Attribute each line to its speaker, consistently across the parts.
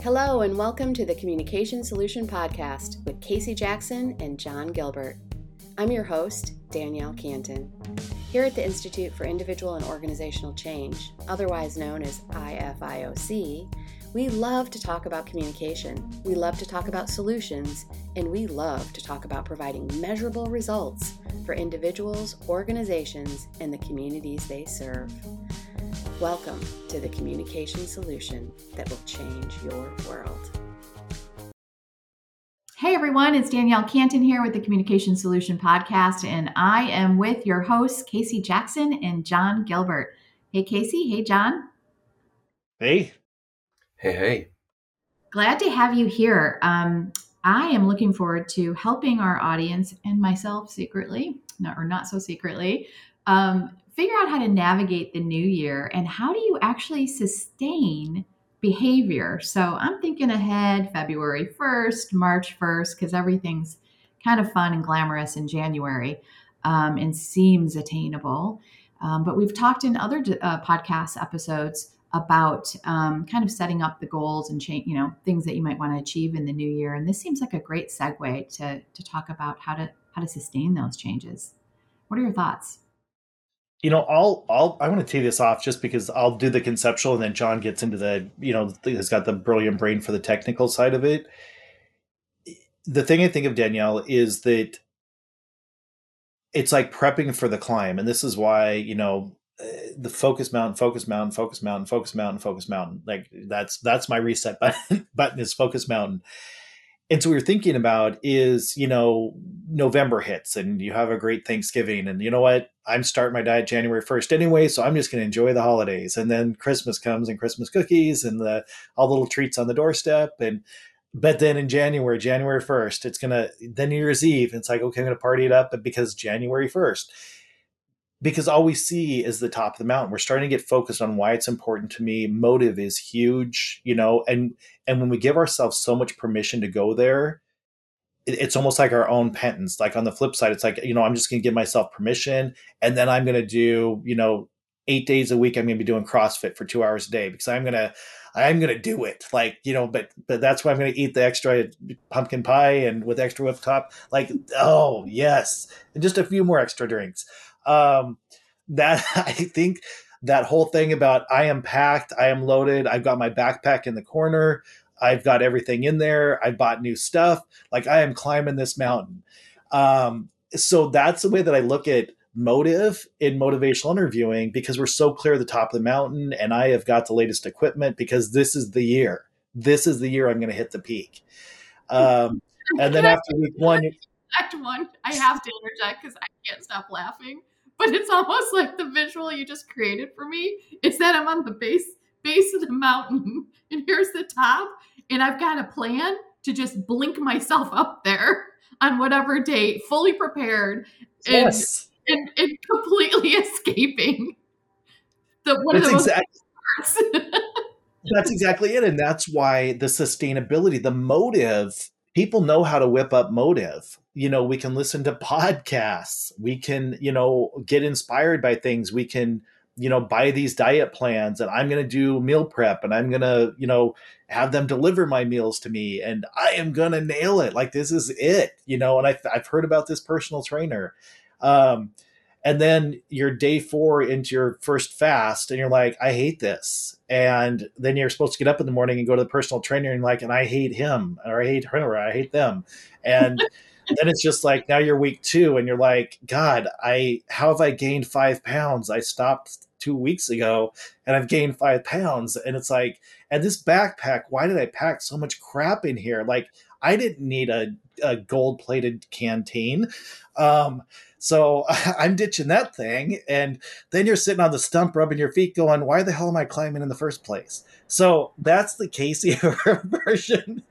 Speaker 1: Hello, and welcome to the Communication Solution Podcast with Casey Jackson and John Gilbert. I'm your host, Danielle Cantin. Here at the Institute for Individual and Organizational Change, otherwise known as IFIOC, we love to talk about communication, we love to talk about solutions, and we love to talk about providing measurable results for individuals, organizations, and the communities they serve. Welcome to the communication solution that will change your world.
Speaker 2: Hey everyone, it's Danielle Cantin here with the Communication Solution Podcast, and I am with your hosts, Casey Jackson and John Gilbert. Hey Casey, hey John.
Speaker 3: Hey.
Speaker 4: Hey, hey.
Speaker 2: Glad to have you here. Um, I am looking forward to helping our audience and myself secretly, not, or not so secretly, um, figure out how to navigate the new year and how do you actually sustain behavior. So I'm thinking ahead February 1st, March 1st, because everything's kind of fun and glamorous in January um, and seems attainable. Um, but we've talked in other uh, podcast episodes about um, kind of setting up the goals and change, you know, things that you might want to achieve in the new year. And this seems like a great segue to to talk about how to how to sustain those changes. What are your thoughts?
Speaker 3: You know, I'll I'll I want to tee this off just because I'll do the conceptual and then John gets into the you know has got the brilliant brain for the technical side of it. The thing I think of Danielle is that it's like prepping for the climb, and this is why you know uh, the focus mountain, focus mountain, focus mountain, focus mountain, focus mountain. Like that's that's my reset button. button is focus mountain. And so we are thinking about is you know November hits and you have a great Thanksgiving and you know what I'm starting my diet January 1st anyway, so I'm just going to enjoy the holidays. And then Christmas comes and Christmas cookies and the all the little treats on the doorstep and but then in January, January 1st, it's gonna then New Year's Eve, it's like, okay, I'm gonna party it up, but because January 1st because all we see is the top of the mountain. We're starting to get focused on why it's important to me. Motive is huge you know and and when we give ourselves so much permission to go there it, it's almost like our own penance. Like on the flip side it's like you know i'm just going to give myself permission and then i'm going to do you know eight days a week i'm going to be doing crossfit for two hours a day because i'm going to i'm going to do it. Like you know but but that's why i'm going to eat the extra pumpkin pie and with extra whipped top. Like oh yes. And just a few more extra drinks um, that I think that whole thing about I am packed, I am loaded, I've got my backpack in the corner, I've got everything in there, I bought new stuff, like I am climbing this mountain. Um, so that's the way that I look at motive in motivational interviewing because we're so clear at the top of the mountain and I have got the latest equipment because this is the year. This is the year I'm going to hit the peak. Um, and then after week one,
Speaker 2: one, I have to interject because I can't stop laughing but it's almost like the visual you just created for me is that I'm on the base base of the mountain and here's the top and I've got a plan to just blink myself up there on whatever date, fully prepared and yes. and, and completely escaping the one that's of the exactly,
Speaker 3: That's exactly it. And that's why the sustainability, the motive people know how to whip up motive. You know, we can listen to podcasts. We can, you know, get inspired by things. We can, you know, buy these diet plans and I'm going to do meal prep and I'm going to, you know, have them deliver my meals to me and I am going to nail it. Like this is it, you know, and I, I've heard about this personal trainer. Um, and then you're day four into your first fast and you're like i hate this. And then you're supposed to get up in the morning and go to the personal trainer and like and i hate him or i hate her or i hate them. And then it's just like now you're week two and you're like god i how have i gained five pounds? I stopped two weeks ago and i've gained five pounds. And it's like and this backpack why did i pack so much crap in here? Like i didn't need a, a gold plated canteen. Um so I'm ditching that thing. And then you're sitting on the stump rubbing your feet going, why the hell am I climbing in the first place? So that's the Casey version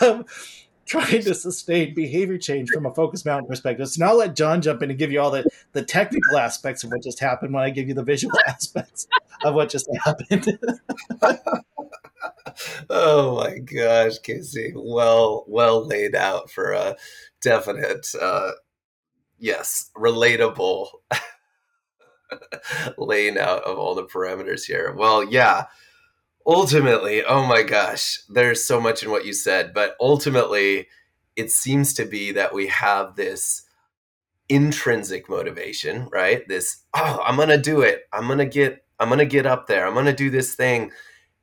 Speaker 3: of trying to sustain behavior change from a focus mountain perspective. So now I'll let John jump in and give you all the, the technical aspects of what just happened when I give you the visual aspects of what just happened.
Speaker 4: oh my gosh, Casey. Well, well laid out for a definite uh, yes, relatable laying out of all the parameters here. Well, yeah. ultimately, oh my gosh, there's so much in what you said, but ultimately, it seems to be that we have this intrinsic motivation, right? This, oh, I'm going to do it. I'm going to get I'm going to get up there. I'm going to do this thing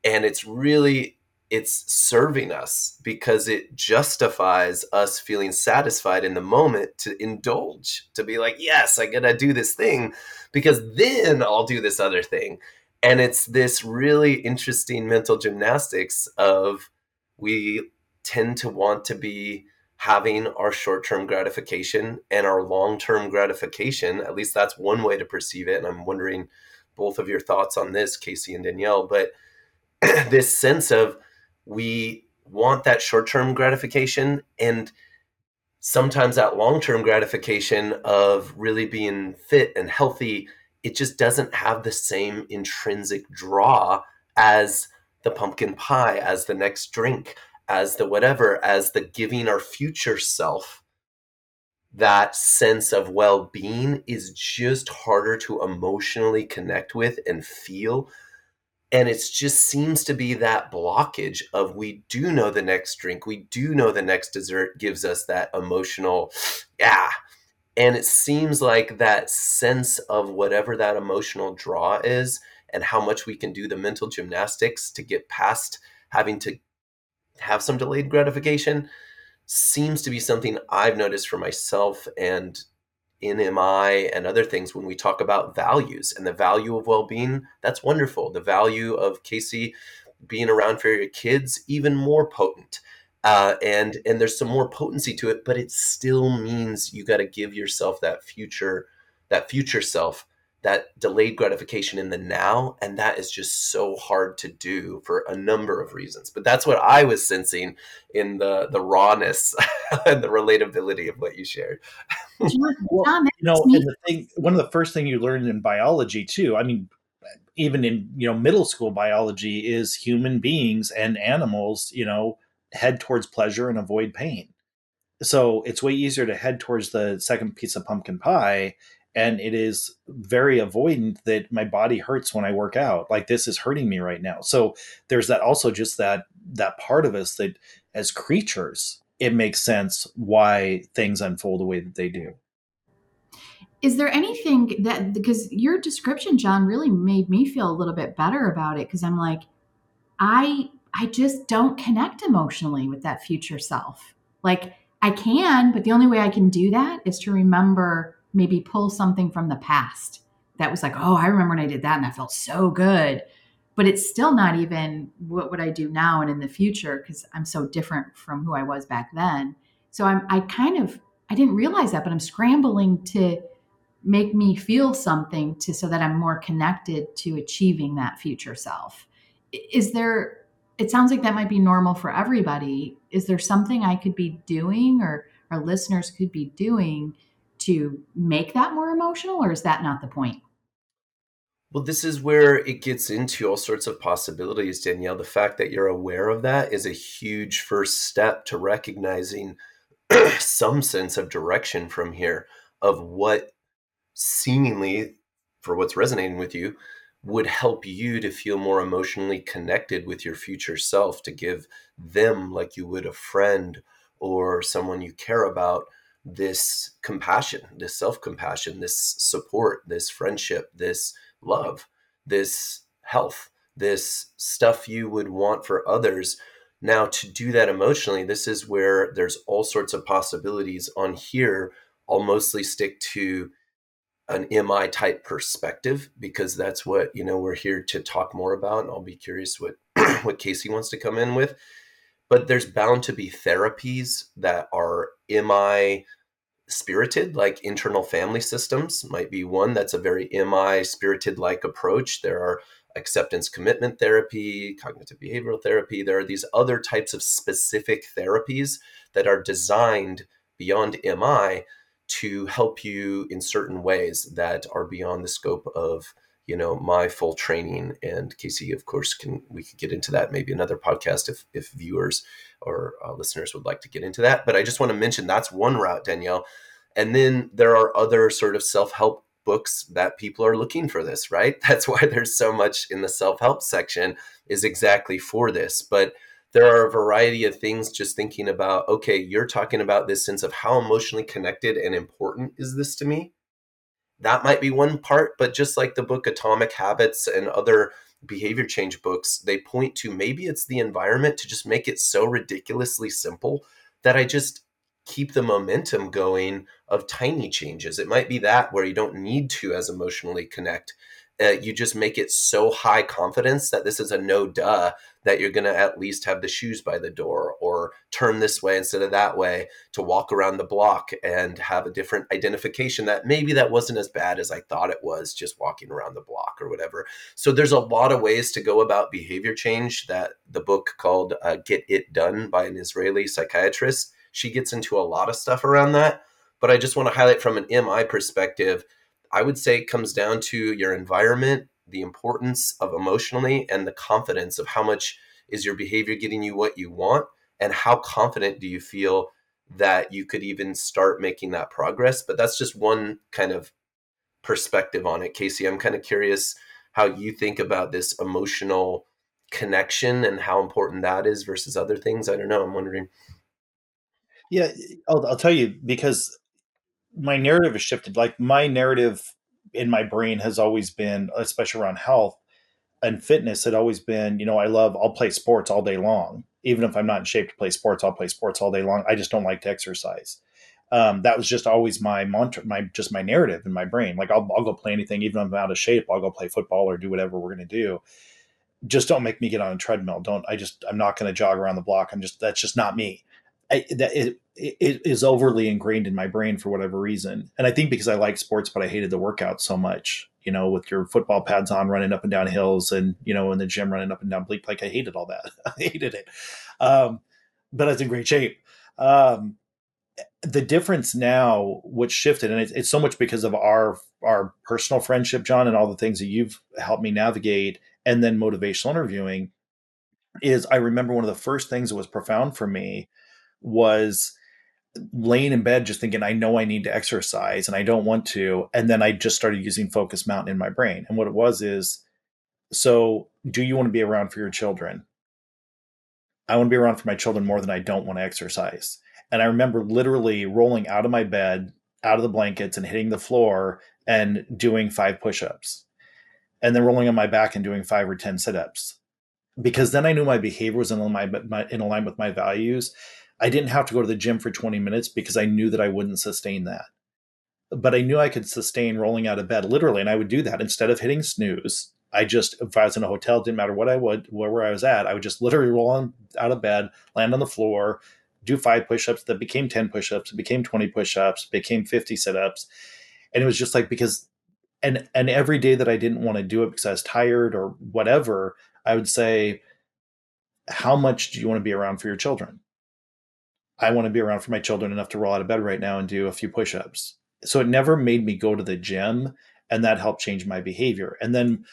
Speaker 4: and it's really it's serving us because it justifies us feeling satisfied in the moment to indulge to be like yes i gotta do this thing because then i'll do this other thing. And it's this really interesting mental gymnastics of we tend to want to be having our short-term gratification and our long-term gratification. At least that's one way to perceive it and i'm wondering both of your thoughts on this casey and danielle but this sense of we want that short-term gratification and sometimes that long-term gratification of really being fit and healthy it just doesn't have the same intrinsic draw as the pumpkin pie as the next drink as the whatever as the giving our future self. That sense of well-being is just harder to emotionally connect with and feel and it just seems to be that blockage of we do know the next drink we do know the next dessert gives us that emotional yeah. And it seems like that sense of whatever that emotional draw is and how much we can do the mental gymnastics to get past having to have some delayed gratification seems to be something i've noticed for myself and NMI and other things when we talk about values and the value of well-being that's wonderful. The value of Casey being around for your kids even more potent. Uh, and and there's some more potency to it but it still means you got to give yourself that future that future self that delayed gratification in the now and that is just so hard to do for a number of reasons. But that's what i was sensing in the the rawness and the relatability of what you shared.
Speaker 3: Well, you know and the thing one of the first thing you learn in biology too i mean even in you know middle school biology is human beings and animals you know head towards pleasure and avoid pain. So it's way easier to head towards the second piece of pumpkin pie and it is very avoidant that my body hurts when I work out. Like this is hurting me right now. So there's that also just that that part of us that as creatures, it makes sense why things unfold the way that they do.
Speaker 2: Is there anything that because your description, John, really made me feel a little bit better about it because I'm like, I I just don't connect emotionally with that future self. Like I can, but the only way I can do that is to remember maybe pull something from the past that was like, oh, I remember when I did that and that felt so good. But it's still not even what would I do now and in the future because I'm so different from who I was back then. So I'm I kind of I didn't realize that, but I'm scrambling to make me feel something to so that I'm more connected to achieving that future self. Is there it sounds like that might be normal for everybody. Is there something I could be doing or our listeners could be doing to make that more emotional, or is that not the point?
Speaker 4: Well, this is where it gets into all sorts of possibilities, Danielle. The fact that you're aware of that is a huge first step to recognizing some sense of direction from here of what seemingly, for what's resonating with you, would help you to feel more emotionally connected with your future self, to give them, like you would a friend or someone you care about, this compassion, this self compassion, this support, this friendship, this love, this health, this stuff you would want for others. Now, to do that emotionally, this is where there's all sorts of possibilities. On here, I'll mostly stick to an MI type perspective because that's what you know we're here to talk more about. And I'll be curious what what Casey wants to come in with. But there's bound to be therapies that are MI spirited, like internal family systems, might be one that's a very MI spirited like approach. There are acceptance commitment therapy, cognitive behavioral therapy. There are these other types of specific therapies that are designed beyond MI to help you in certain ways that are beyond the scope of you know my full training and casey of course can we could get into that maybe another podcast if if viewers or uh, listeners would like to get into that but i just want to mention that's one route danielle and then there are other sort of self-help books that people are looking for this, right? That's why there's so much in the self help section, is exactly for this. But there are a variety of things just thinking about okay, you're talking about this sense of how emotionally connected and important is this to me? That might be one part, but just like the book Atomic Habits and other behavior change books, they point to maybe it's the environment to just make it so ridiculously simple that I just keep the momentum going of tiny changes. It might be that where you don't need to as emotionally connect. Uh, you just make it so high confidence that this is a no duh that you're going to at least have the shoes by the door or turn this way instead of that way to walk around the block and have a different identification that maybe that wasn't as bad as I thought it was just walking around the block or whatever. So there's a lot of ways to go about behavior change that the book called uh, Get It Done by an Israeli psychiatrist she gets into a lot of stuff around that. But I just want to highlight from an MI perspective, I would say it comes down to your environment, the importance of emotionally, and the confidence of how much is your behavior getting you what you want, and how confident do you feel that you could even start making that progress. But that's just one kind of perspective on it. Casey, I'm kind of curious how you think about this emotional connection and how important that is versus other things. I don't know. I'm wondering.
Speaker 3: Yeah, I'll, I'll tell you because my narrative has shifted. Like my narrative in my brain has always been, especially around health and fitness, had always been, you know, I love, I'll play sports all day long. Even if I'm not in shape to play sports, I'll play sports all day long. I just don't like to exercise. Um, that was just always my mantra, my just my narrative in my brain. Like I'll, I'll go play anything, even if I'm out of shape. I'll go play football or do whatever we're to do. Just don't make me get on a treadmill. Don't. I just I'm not to jog around the block. I'm just that's just not me. I, that it, it is overly ingrained in my brain for whatever reason. And I think because I like sports, but I hated the workout so much, you know, with your football pads on, running up and down hills and, you know, in the gym, running up and down bleak. Like I hated all that. I hated it. Um, but I was in great shape. Um, the difference now, what shifted, and it's, it's so much because of our our personal friendship, John, and all the things that you've helped me navigate, and then motivational interviewing, is I remember one of the first things that was profound for me was laying in bed just thinking i know i need to exercise and i don't want to and then i just started using focus mountain in my brain. And what it was is so do you want to be around for your children? I want to be around for my children more than i don't want to exercise. And i remember literally rolling out of my bed out of the blankets and hitting the floor and doing five push-ups. And then rolling on my back and doing five or ten sit-ups. Because then i knew my behavior was in alignment, in alignment with my values I didn't have to go to the gym for 20 minutes because I knew that I wouldn't sustain that. But I knew I could sustain rolling out of bed literally, and I would do that instead of hitting snooze. I just, if I was in a hotel, didn't matter what I would, where I was at, I would just literally roll on, out of bed, land on the floor, do five push-ups that became 10 push-ups, became 20 push-ups, became 50 sit-ups. And it was just like because and and every day that I didn't want to do it because I was tired or whatever, I would say, How much do you want to be around for your children? I want to be around for my children enough to roll out of bed right now and do a few push ups. So it never made me go to the gym. And that helped change my behavior. And then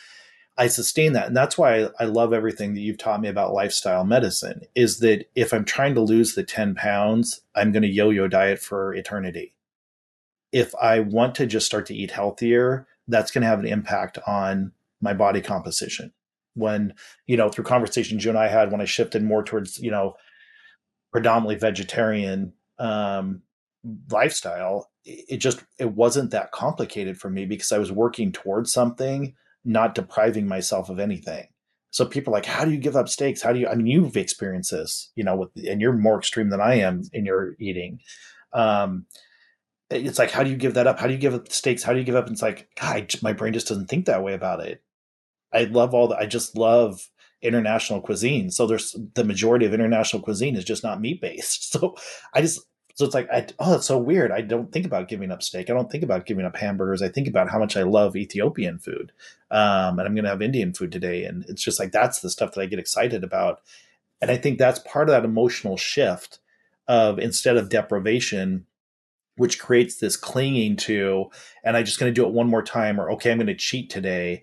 Speaker 3: I sustain that. And that's why I love everything that you've taught me about lifestyle medicine is that if I'm trying to lose the 10 pounds, I'm going to yo yo diet for eternity. If I want to just start to eat healthier, that's going to have an impact on my body composition. When, you know, through conversations you and I had when I shifted more towards, you know, predominantly vegetarian um, lifestyle, it just it wasn't that complicated for me because I was working towards something, not depriving myself of anything. So people are like, how do you give up steaks? How do you? I mean, you've experienced this, you know, with and you're more extreme than I am in your eating. Um, it's like, how do you give that up? How do you give up steaks? How do you give up? And it's like, God, my brain just doesn't think that way about it. I love all that. I just love international cuisine. So there's the majority of international cuisine is just not meat based. So I just so it's like I, oh it's so weird. I don't think about giving up steak. I don't think about giving up hamburgers. I think about how much I love Ethiopian food. Um, and I'm going to have Indian food today, and it's just like that's the stuff that I get excited about. And I think that's part of that emotional shift of instead of deprivation, which creates this clinging to, and I'm just going to do it one more time, or okay, I'm going to cheat today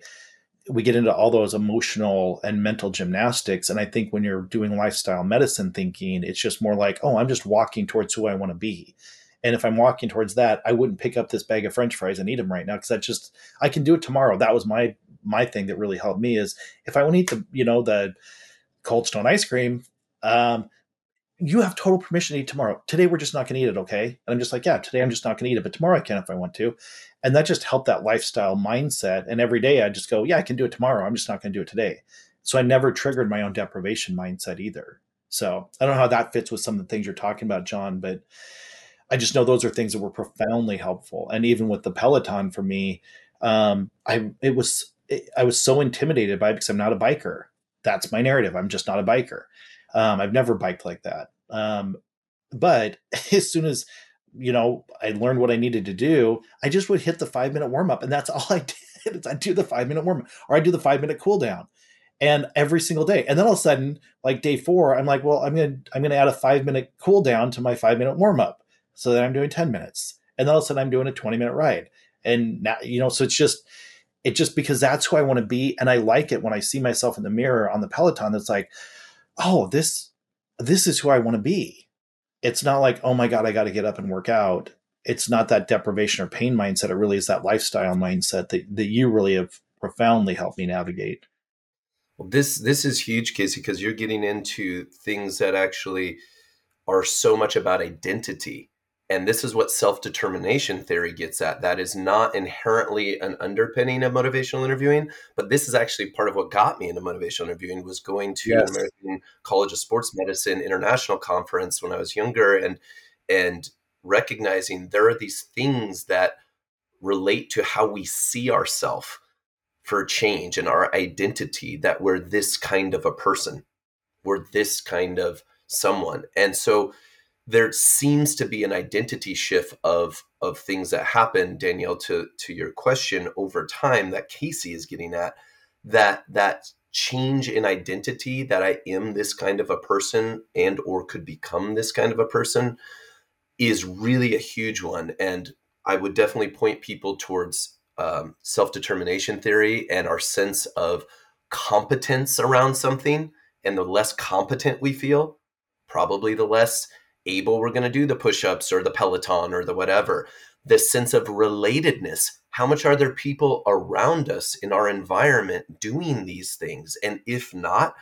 Speaker 3: we get into all those emotional and mental gymnastics. And I think when you're doing lifestyle medicine thinking, it's just more like, oh, I'm just walking towards who I want to be. And if I'm walking towards that, I wouldn't pick up this bag of French fries and eat them right now because I just I can do it tomorrow. That was my my thing that really helped me is if I want to eat the you know the Cold Stone ice cream, um, you have total permission to eat tomorrow. Today we're just not going to eat it, okay? And I'm just like, yeah, today I'm just not going to eat it, but tomorrow I can if I want to. And that just helped that lifestyle mindset. And every day I just go, yeah, I can do it tomorrow. I'm just not going to do it today. So I never triggered my own deprivation mindset either. So I don't know how that fits with some of the things you're talking about, John, but I just know those are things that were profoundly helpful. And even with the Peloton for me, um, I it was it, I was so intimidated by it because I'm not a biker. That's my narrative. I'm just not a biker. Um, I've never biked like that. Um, but as soon as you know I learned what I needed to do, I just would hit the five minute warm up, and that's all I did. I do the five minute warm up, or I do the five minute cool down, and every single day. And then all of a sudden, like day four, I'm like, well, I'm gonna I'm gonna add a five minute cool down to my five minute warm up, so that I'm doing ten minutes, and then all of a sudden I'm doing a twenty minute ride, and now you know, so it's just it just because that's who I want to be, and I like it when I see myself in the mirror on the Peloton. It's like oh, this this is who I want to be. It's not like, oh my God, I got to get up and work out. It's not that deprivation or pain mindset. It really is that lifestyle mindset that, that you really have profoundly helped me navigate.
Speaker 4: Well, this this is huge, Casey, because you're getting into things that actually are so much about identity and this is what self-determination theory gets at. That is not inherently an underpinning of motivational interviewing but this is actually part of what got me into motivational interviewing was going to yes. american college of sports medicine international conference when i was younger and and recognizing there are these things that relate to how we see ourselves for change and our identity that we're this kind of a person. We're this kind of someone. And so there seems to be an identity shift of of things that happen danielle to to your question over time that casey is getting at that that change in identity that i am this kind of a person and or could become this kind of a person is really a huge one. And i would definitely point people towards um, self-determination theory and our sense of competence around something. And the less competent we feel probably the less able we're going to do the push-ups or the peloton or the whatever. This sense of relatedness how much are there people around us in our environment doing these things? And if not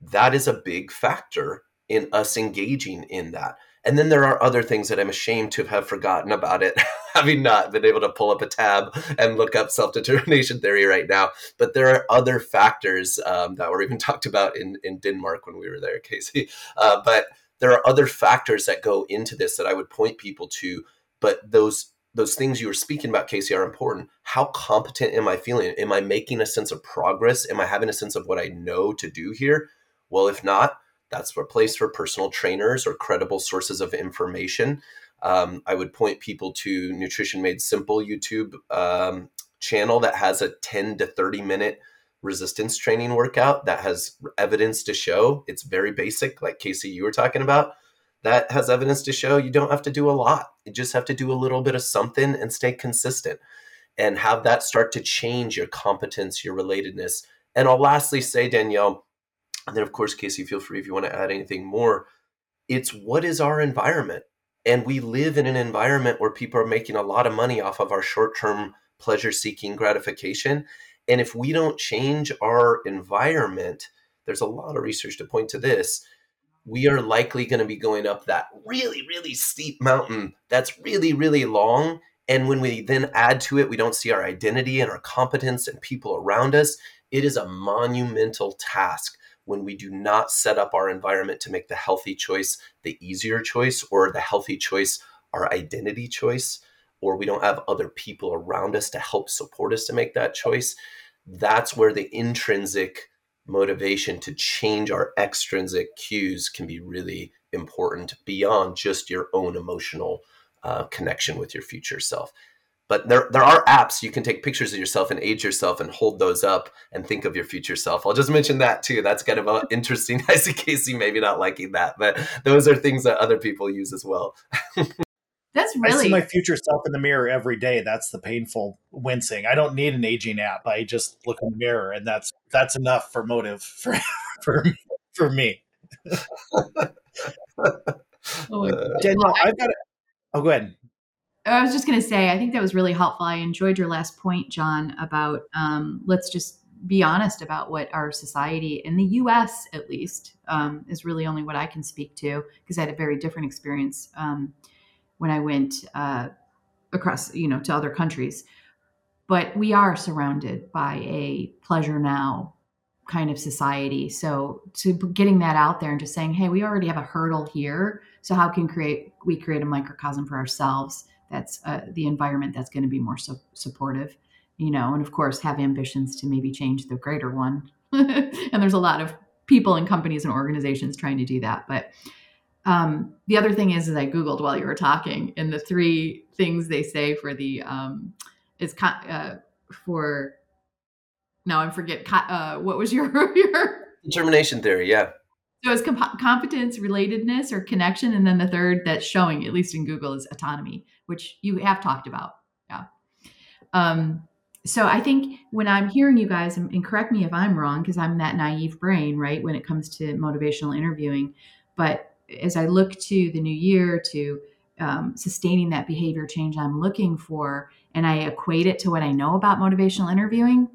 Speaker 4: that is a big factor in us engaging in that. And then there are other things that i'm ashamed to have forgotten about it having not been able to pull up a tab and look up self-determination theory right now. But there are other factors um, that were even talked about in, in denmark when we were there casey. Uh, but there are other factors that go into this that I would point people to, but those those things you were speaking about, Casey, are important. How competent am I feeling? Am I making a sense of progress? Am I having a sense of what I know to do here? Well, if not, that's a place for personal trainers or credible sources of information. Um, I would point people to Nutrition Made Simple YouTube um, channel that has a 10 to 30 minute resistance training workout that has evidence to show it's very basic, like Casey, you were talking about, that has evidence to show you don't have to do a lot. You just have to do a little bit of something and stay consistent and have that start to change your competence, your relatedness. And I'll lastly say, Danielle, and then of course, Casey, feel free if you want to add anything more. It's what is our environment? And we live in an environment where people are making a lot of money off of our short term pleasure seeking gratification. And if we don't change our environment, there's a lot of research to point to this. We are likely going to be going up that really, really steep mountain that's really, really long. And when we then add to it, we don't see our identity and our competence and people around us. It is a monumental task when we do not set up our environment to make the healthy choice the easier choice or the healthy choice our identity choice or we don't have other people around us to help support us to make that choice, that's where the intrinsic motivation to change our extrinsic cues can be really important beyond just your own emotional uh, connection with your future self. But there, there are apps you can take pictures of yourself and age yourself and hold those up and think of your future self. I'll just mention that too. That's kind of a interesting. I see Casey maybe not liking that, but those are things that other people use as well.
Speaker 2: That's really. I
Speaker 3: see my future self in the mirror every day. That's the painful wincing. I don't need an aging app. I just look in the mirror, and that's that's enough for motive for for for me.
Speaker 2: oh
Speaker 3: Danielle, I've got a, Oh, go ahead.
Speaker 2: I was just going to say, I think that was really helpful. I enjoyed your last point, John, about um, let's just be honest about what our society in the US, at least, um, is really only what I can speak to because I had a very different experience um, when I went uh, across, you know, to other countries. But we are surrounded by a pleasure now kind of society. So to getting that out there and just saying, hey, we already have a hurdle here. So how can create we create a microcosm for ourselves that's uh, the environment that's going to be more so supportive, you know, and of course have ambitions to maybe change the greater one. and there's a lot of people and companies and organizations trying to do that. But um, the other thing is, is I googled while you were talking, and the three things they say for the um, is uh, for now I forget uh, what was your your
Speaker 4: determination theory. Yeah.
Speaker 2: So it's comp- competence, relatedness, or connection, and then the third that's showing, at least in Google, is autonomy, which you have talked about. Yeah. Um, so I think when I'm hearing you guys, and correct me if I'm wrong, because I'm that naive brain, right, when it comes to motivational interviewing. But as I look to the new year, to um, sustaining that behavior change I'm looking for, and I equate it to what I know about motivational interviewing,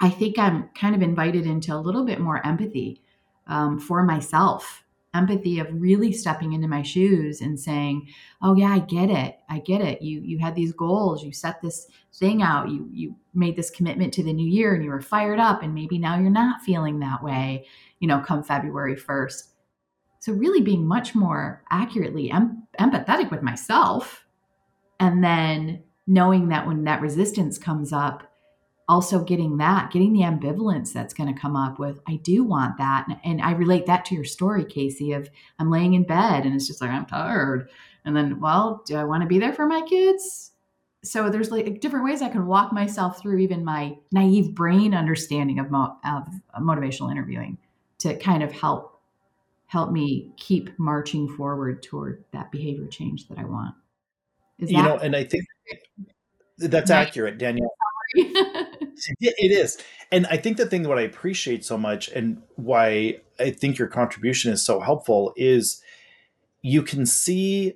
Speaker 2: I think I'm kind of invited into a little bit more empathy um, for myself. Empathy of really stepping into my shoes and saying oh yeah i get it. I get it. You you had these goals. You set this thing out. You you made this commitment to the new year and you were fired up and maybe now you're not feeling that way you know come february 1st so really being much more accurately em- empathetic with myself and then knowing that when that resistance comes up also getting that, getting the ambivalence that's going to come up with, I do want that. And, and, I relate that to your story, Casey, of I'm laying in bed and it's just like, I'm tired. And then, well, do I want to be there for my kids? So there's like different ways I can walk myself through even my naive brain understanding of, mo- of motivational interviewing to kind of help help me keep marching forward toward that behavior change that I want.
Speaker 3: Is you that- know, and I think that's accurate, Danielle. it is. And I think the thing that I appreciate so much and why I think your contribution is so helpful is you can see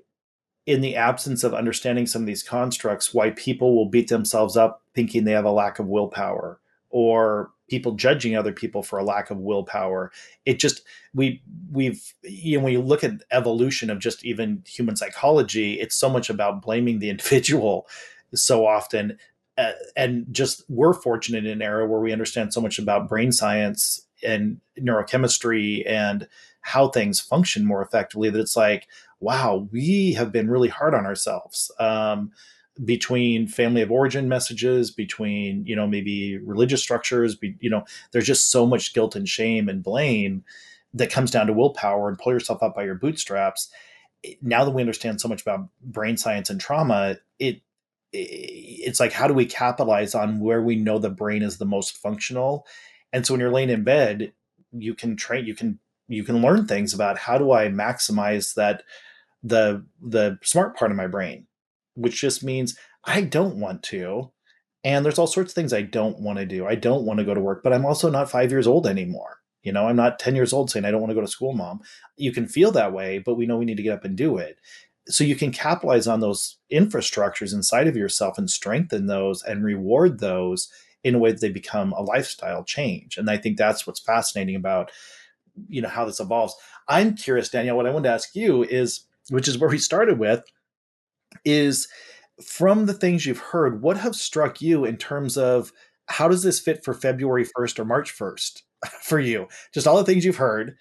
Speaker 3: in the absence of understanding some of these constructs why people will beat themselves up thinking they have a lack of willpower or people judging other people for a lack of willpower. It just we we've you know when you look at evolution of just even human psychology it's so much about blaming the individual so often. Uh, and just we're fortunate in an era where we understand so much about brain science and neurochemistry and how things function more effectively that it's like wow we have been really hard on ourselves. Um, between family of origin messages between you know maybe religious structures be, you know there's just so much guilt and shame and blame that comes down to willpower and pull yourself up by your bootstraps. Now that we understand so much about brain science and trauma it it's like how do we capitalize on where we know the brain is the most functional? And so when you're laying in bed you can train you can you can learn things about how do i maximize that the the smart part of my brain which just means i don't want to. And there's all sorts of things i don't want to do. I don't want to go to work but i'm also not five years old anymore. You know i'm not 10 years old saying i don't want to go to school mom. You can feel that way but we know we need to get up and do it. So you can capitalize on those infrastructures inside of yourself and strengthen those and reward those in a way that they become a lifestyle change. And i think that's what's fascinating about you know how this evolves. I'm curious danielle what i want to ask you is which is where we started with is from the things you've heard what have struck you in terms of how does this fit for february 1st or march 1st for you just all the things you've heard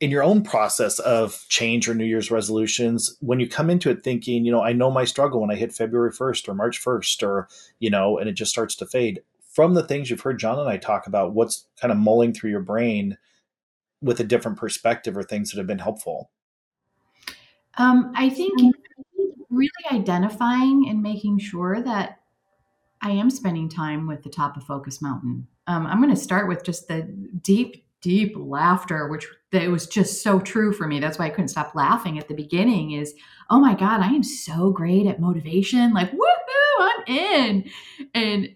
Speaker 3: in your own process of change or New Year's resolutions, when you come into it thinking, you know, I know my struggle when I hit February 1st or March 1st, or, you know, and it just starts to fade. From the things you've heard John and I talk about, what's kind of mulling through your brain with a different perspective or things that have been helpful?
Speaker 2: Um, I think really identifying and making sure that I am spending time with the top of Focus Mountain. Um, I'm going to start with just the deep deep laughter, which that was just so true for me. That's why I couldn't stop laughing at the beginning. Is oh my god, I am so great at motivation. Like woohoo, I'm in, and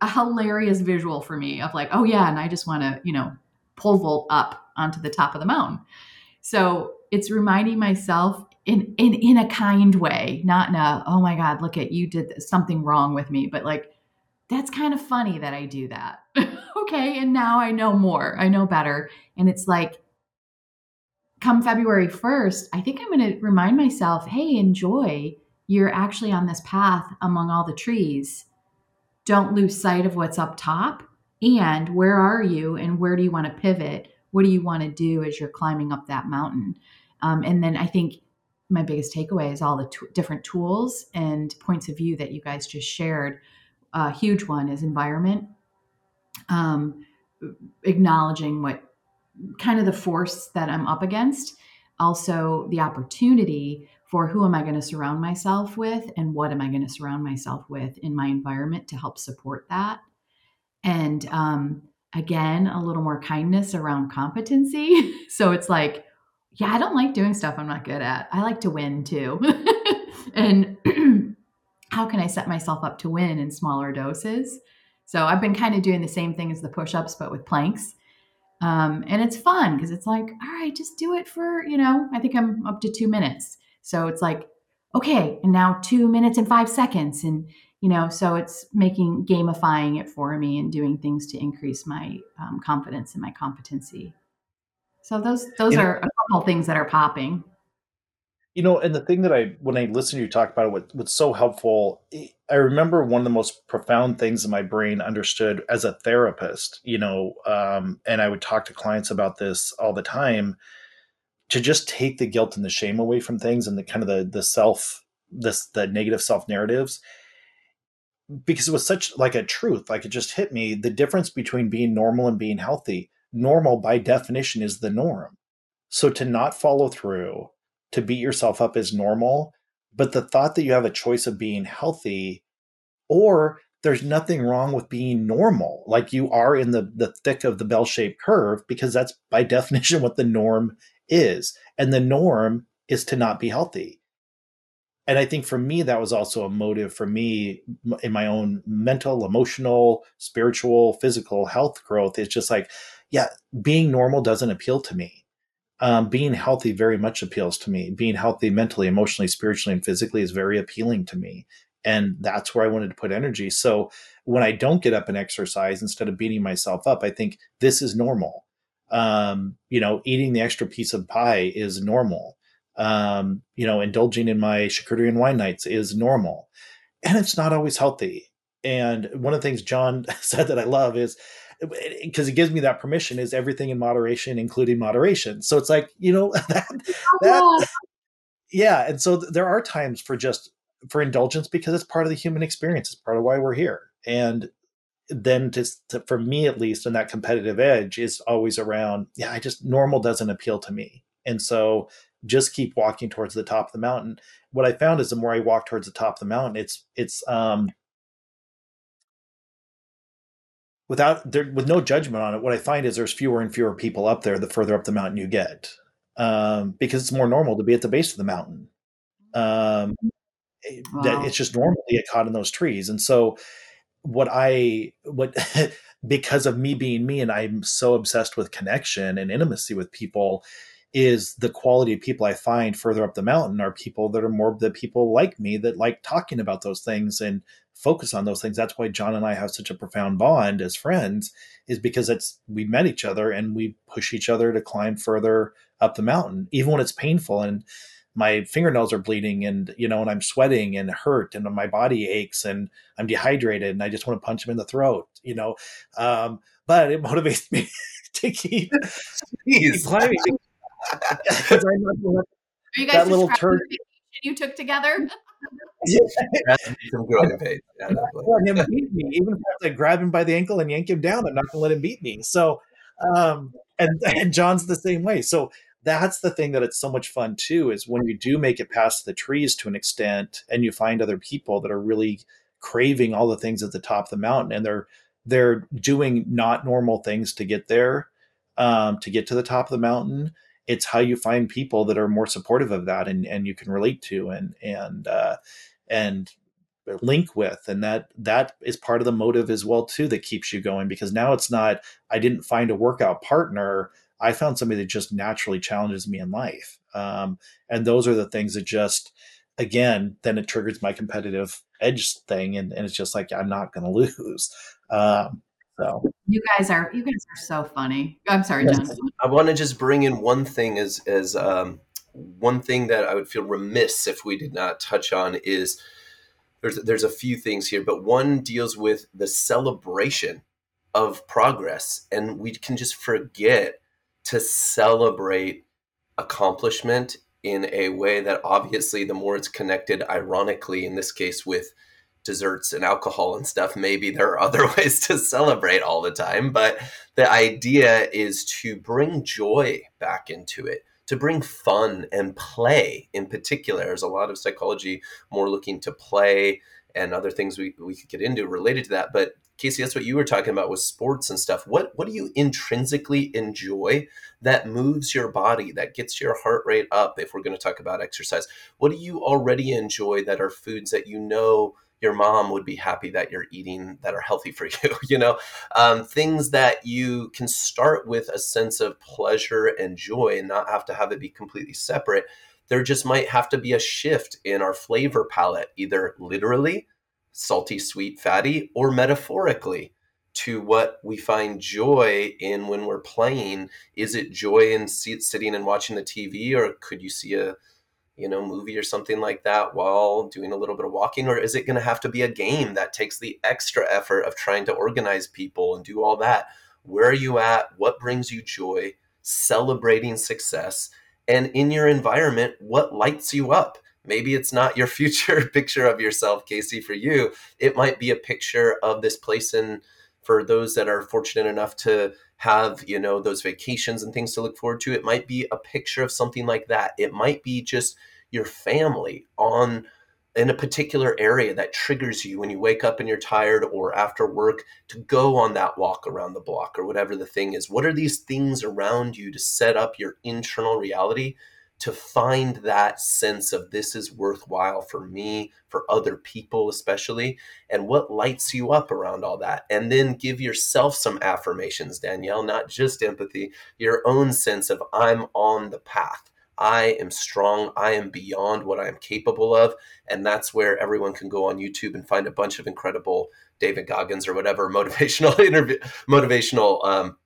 Speaker 2: a hilarious visual for me of like, oh yeah, and I just want to you know pole vault up onto the top of the mountain. So it's reminding myself in in in a kind way, not in a oh my god, look at you did something wrong with me, but like that's kind of funny that I do that. okay, and now I know more. I know better. And it's like come February 1st, I think I'm going to remind myself, "Hey, enjoy. You're actually on this path among all the trees. Don't lose sight of what's up top and where are you and where do you want to pivot? What do you want to do as you're climbing up that mountain?" Um, and then I think my biggest takeaway is all the t- different tools and points of view that you guys just shared. A huge one is environment, um, acknowledging what kind of the force that I'm up against, also the opportunity for who am I going to surround myself with and what am I going to surround myself with in my environment to help support that. And um, again, a little more kindness around competency. so it's like, yeah, I don't like doing stuff I'm not good at. I like to win too. and how can I set myself up to win in smaller doses? So I've been kind of doing the same thing as the push ups, but with planks. Um, and it's fun because it's like, all right, just do it for, you know, I think I'm up to two minutes. So it's like, okay, and now two minutes and five seconds. And, you know, so it's making gamifying it for me and doing things to increase my um, confidence and my competency. So those those you are a couple things that are popping.
Speaker 3: You know, and the thing that I when I listen to you talk about it, what, what's so helpful, I remember one of the most profound things in my brain understood as a therapist. You know, um, and I would talk to clients about this all the time to just take the guilt and the shame away from things and the kind of the the self this the negative self narratives because it was such like a truth like it just hit me the difference between being normal and being healthy normal by definition is the norm. So to not follow through, to beat yourself up is normal, but the thought that you have a choice of being healthy or there's nothing wrong with being normal, like you are in the, the thick of the bell shaped curve, because that's by definition what the norm is. And the norm is to not be healthy. And I think for me, that was also a motive for me in my own mental, emotional, spiritual, physical health growth. It's just like, yeah, being normal doesn't appeal to me. Um, being healthy very much appeals to me. Being healthy mentally, emotionally, spiritually, and physically is very appealing to me. And that's where I wanted to put energy. So when I don't get up and exercise, instead of beating myself up, I think this is normal. Um, you know, eating the extra piece of pie is normal. Um, you know, indulging in my charcuterie wine nights is normal. And it's not always healthy. And one of the things John said that I love is because it gives me that permission is everything in moderation including moderation. So it's like you know that, that yeah and so there are times for just for indulgence because it's part of the human experience it's part of why we're here. And then just to, for me at least and that competitive edge is always around yeah i just normal doesn't appeal to me. And so just keep walking towards the top of the mountain. What i found is the more i walk towards the top of the mountain it's it's um without there with no judgment on it, what I find is there's fewer and fewer people up there the further up the mountain you get, um, because it's more normal to be at the base of the mountain. Um, wow. It's just normal to get caught in those trees, and so what I what because of me being me, and I'm so obsessed with connection and intimacy with people. Is the quality of people I find further up the mountain are people that are more the people like me that like talking about those things and focus on those things. That's why John and I have such a profound bond as friends, is because it's we met each other and we push each other to climb further up the mountain, even when it's painful and my fingernails are bleeding and you know and i'm sweating and hurt and my body aches and i'm dehydrated and i just want to punch him in the throat you know? Um, but it motivates me to keep, keep climbing.
Speaker 2: Because i'm not that little turd you took together
Speaker 3: some growing pains. Yeah, let him beat me, even if I grab him by the ankle and yank him down. I'm not going to let him beat me. So, um, and and John's the same way. So that's the thing that it's so much fun too. Is when you do make it past the trees to an extent, and you find other people that are really craving all the things at the top of the mountain, and they're they're doing not normal things to get there, um, to get to the top of the mountain it's how you find people that are more supportive of that and and you can relate to and and uh, and link with and that that is part of the motive as well too that keeps you going because now it's not i didn't find a workout partner I found somebody that just naturally challenges me in life. Um, and those are the things that just, again, then it triggers my competitive edge thing. And, and it's just like, I'm not going to lose. Um, so
Speaker 2: you guys are, you guys are so funny. I'm sorry, John.
Speaker 4: I want to just bring in one thing as, as, um, one thing that I would feel remiss if we did not touch on is there's there's a few things here, but one deals with the celebration of progress, and we can just forget to celebrate accomplishment in a way that obviously the more it's connected ironically in this case with desserts and alcohol and stuff maybe there are other ways to celebrate all the time but the idea is to bring joy back into it to bring fun and play in particular there's a lot of psychology more looking to play and other things we, we could get into related to that but Casey, that's what you were talking about with sports and stuff. What what do you intrinsically enjoy that moves your body, that gets your heart rate up? If we're going to talk about exercise, what do you already enjoy that are foods that you know your mom would be happy that you're eating that are healthy for you? you know, um, things that you can start with a sense of pleasure and joy, and not have to have it be completely separate. There just might have to be a shift in our flavor palate, either literally salty, sweet, fatty, or metaphorically to what we find joy in when we're playing. Is it joy in sitting and watching the TV, or could you see a you know movie or something like that while doing a little bit of walking, or is it going to have to be a game that takes the extra effort of trying to organize people and do all that? Where are you at? What brings you joy? Celebrating success. And in your environment, what lights you up? maybe it's not your future picture of yourself casey for you it might be a picture of this place and for those that are fortunate enough to have you know those vacations and things to look forward to. It might be a picture of something like that. It might be just your family on in a particular area that triggers you when you wake up and you're tired or after work to go on that walk around the block or whatever the thing is. What are these things around you to set up your internal reality to find that sense of this is worthwhile for me, for other people, especially, and what lights you up around all that. And then give yourself some affirmations, Danielle, not just empathy, your own sense of I'm on the path. I am strong. I am beyond what I am capable of. And that's where everyone can go on YouTube and find a bunch of incredible David Goggins or whatever motivational interview, motivational um,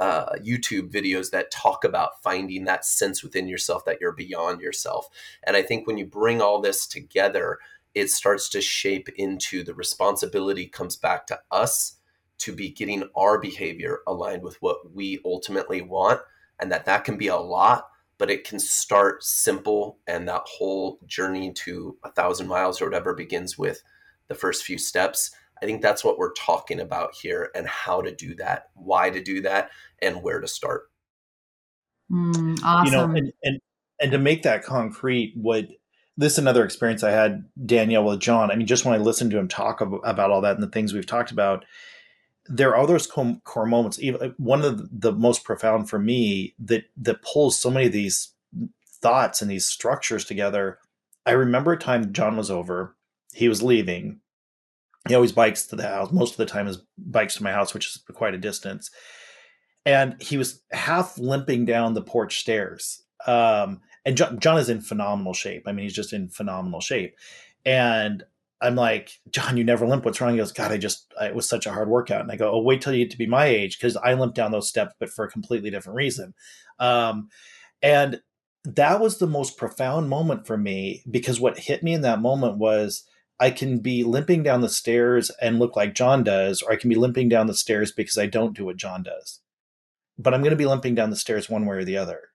Speaker 4: uh, YouTube videos that talk about finding that sense within yourself that you're beyond yourself. And I think when you bring all this together, it starts to shape into the responsibility comes back to us to be getting our behavior aligned with what we ultimately want and that that can be a lot but it can start simple and that whole journey to a thousand miles or whatever begins with the first few steps I think that's what we're talking about here and how to do that, why to do that, and where to start.
Speaker 2: Mm, awesome.
Speaker 3: You know, and, and and to make that concrete, what this is another experience I had Danielle with John. I mean, just when I listened to him talk about all that and the things we've talked about, there are those core moments. Even one of the, the most profound for me that that pulls so many of these thoughts and these structures together. I remember a time John was over. He was leaving he always bikes to the house. Most of the time, his bikes to my house, which is quite a distance. And he was half limping down the porch stairs. Um, and John, John is in phenomenal shape. I mean, he's just in phenomenal shape. And I'm like, John, you never limp. What's wrong? He goes, God, I just, it was such a hard workout. And I go, Oh, wait till you get to be my age. Cause I limp down those steps, but for a completely different reason. Um, and that was the most profound moment for me because what hit me in that moment was I can be limping down the stairs and look like John does, or I can be limping down the stairs because I don't do what John does. But I'm going to be limping down the stairs one way or the other.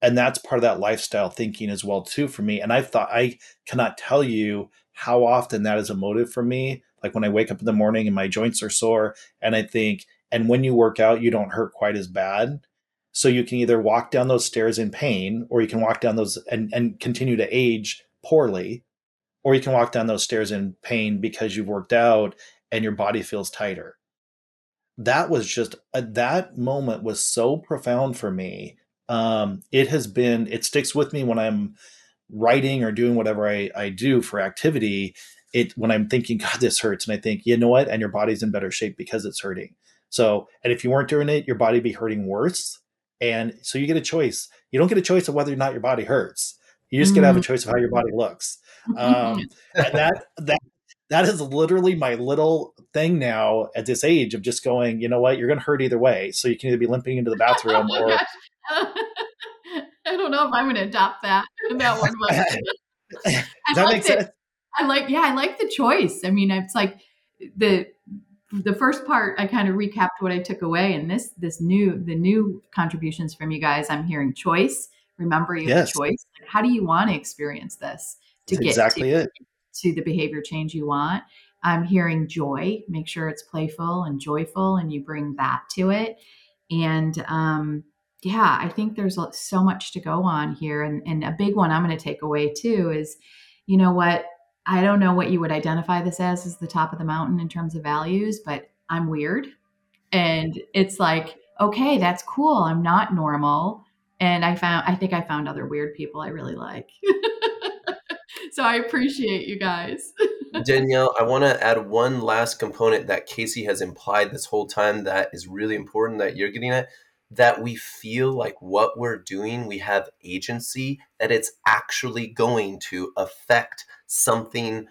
Speaker 3: And that's part of that lifestyle thinking as well too for me. And I thought I cannot tell you how often that is a motive for me. Like when I wake up in the morning and my joints are sore and I think, and when you work out, you don't hurt quite as bad. So you can either walk down those stairs in pain or you can walk down those and, and continue to age poorly or you can walk down those stairs in pain because you've worked out and your body feels tighter that was just uh, that moment was so profound for me um, it has been it sticks with me when i'm writing or doing whatever I, I do for activity it when i'm thinking god this hurts and i think you know what and your body's in better shape because it's hurting so and if you weren't doing it your body be hurting worse And so you get a choice. You don't get a choice of whether or not your body hurts. You just mm. get to have a choice of how your body looks. Um, and that that that is literally my little thing now at this age of just going, you know what, you're going to hurt either way. So you can either be limping into the oh bathroom oh or.
Speaker 2: I don't know if I'm going to adopt that that one. But Does that like make sense? I like, yeah, I like the choice. I mean, it's like the the first part I kind of recapped what I took away and this this new the new contributions from you guys I'm hearing choice remember you yes. have choice how do you want to experience this to get
Speaker 3: exactly
Speaker 2: to,
Speaker 3: it
Speaker 2: to the behavior change you want. I'm hearing joy. Make sure it's playful and joyful, and you bring that to it. And um, yeah, I think there's so much to go on here. And, and a big one I'm going to take away too is, you know what? I don't know what you would identify this as as the top of the mountain in terms of values, but I'm weird. And it's like, okay, that's cool. I'm not normal. And I found, I think I found other weird people I really like. so I appreciate you guys.
Speaker 4: Danielle, I want to add one last component that Casey has implied this whole time that is really important that you're getting at that we feel like what we're doing, we have agency, that it's actually going to affect something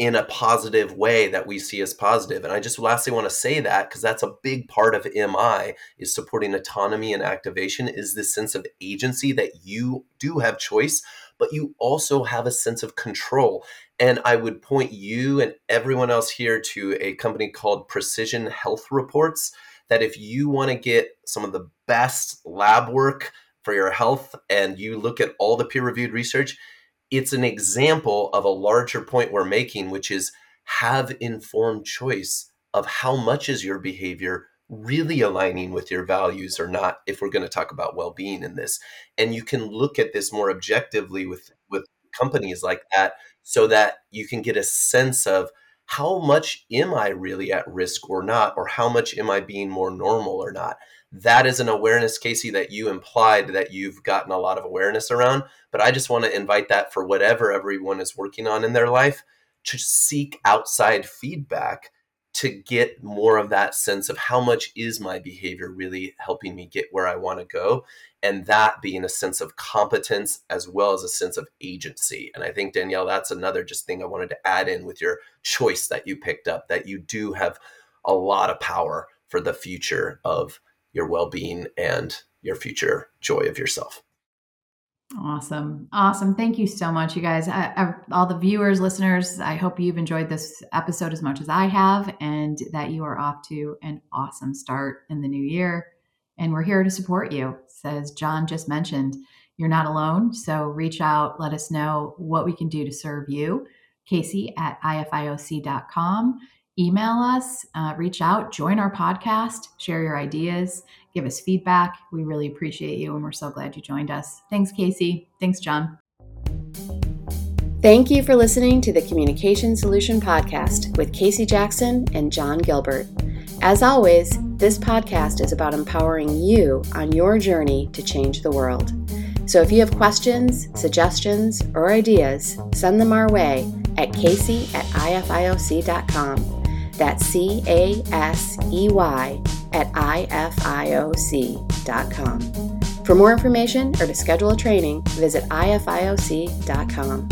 Speaker 4: in a positive way that we see as positive. And I just lastly want to say that because that's a big part of MI is supporting autonomy and activation is this sense of agency that you do have choice but you also have a sense of control. And I would point you and everyone else here to a company called Precision Health Reports. That if you want to get some of the best lab work for your health and you look at all the peer reviewed research, it's an example of a larger point we're making, which is have informed choice of how much is your behavior really aligning with your values or not if we're going to talk about well-being in this. And you can look at this more objectively with with companies like that so that you can get a sense of how much am i really at risk or not or how much am i being more normal or not that is an awareness casey that you implied that you've gotten a lot of awareness around. But i just want to invite that for whatever everyone is working on in their life to seek outside feedback to get more of that sense of how much is my behavior really helping me get where I want to go? And that being a sense of competence as well as a sense of agency. And I think Danielle that's another just thing I wanted to add in with your choice that you picked up that you do have a lot of power for the future of your well-being and your future joy of yourself.
Speaker 2: Awesome. Awesome. Thank you so much, you guys. I, I, all the viewers, listeners, I hope you've enjoyed this episode as much as I have and that you are off to an awesome start in the new year. And we're here to support you. As John just mentioned, you're not alone. So reach out, let us know what we can do to serve you. Casey at ifioc.com email us, uh, reach out, join our podcast, share your ideas, give us feedback. We really appreciate you, and we're so glad you joined us. Thanks, Casey. Thanks, John.
Speaker 1: Thank you for listening to the Communication Solution Podcast with Casey Jackson and John Gilbert. As always, this podcast is about empowering you on your journey to change the world. So if you have questions, suggestions, or ideas, send them our way at casey at ifioc.com. That's C A S E Y at ifioc.com. For more information or to schedule a training, visit ifioc.com.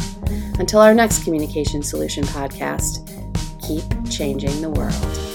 Speaker 1: Until our next Communication Solution podcast, keep changing the world.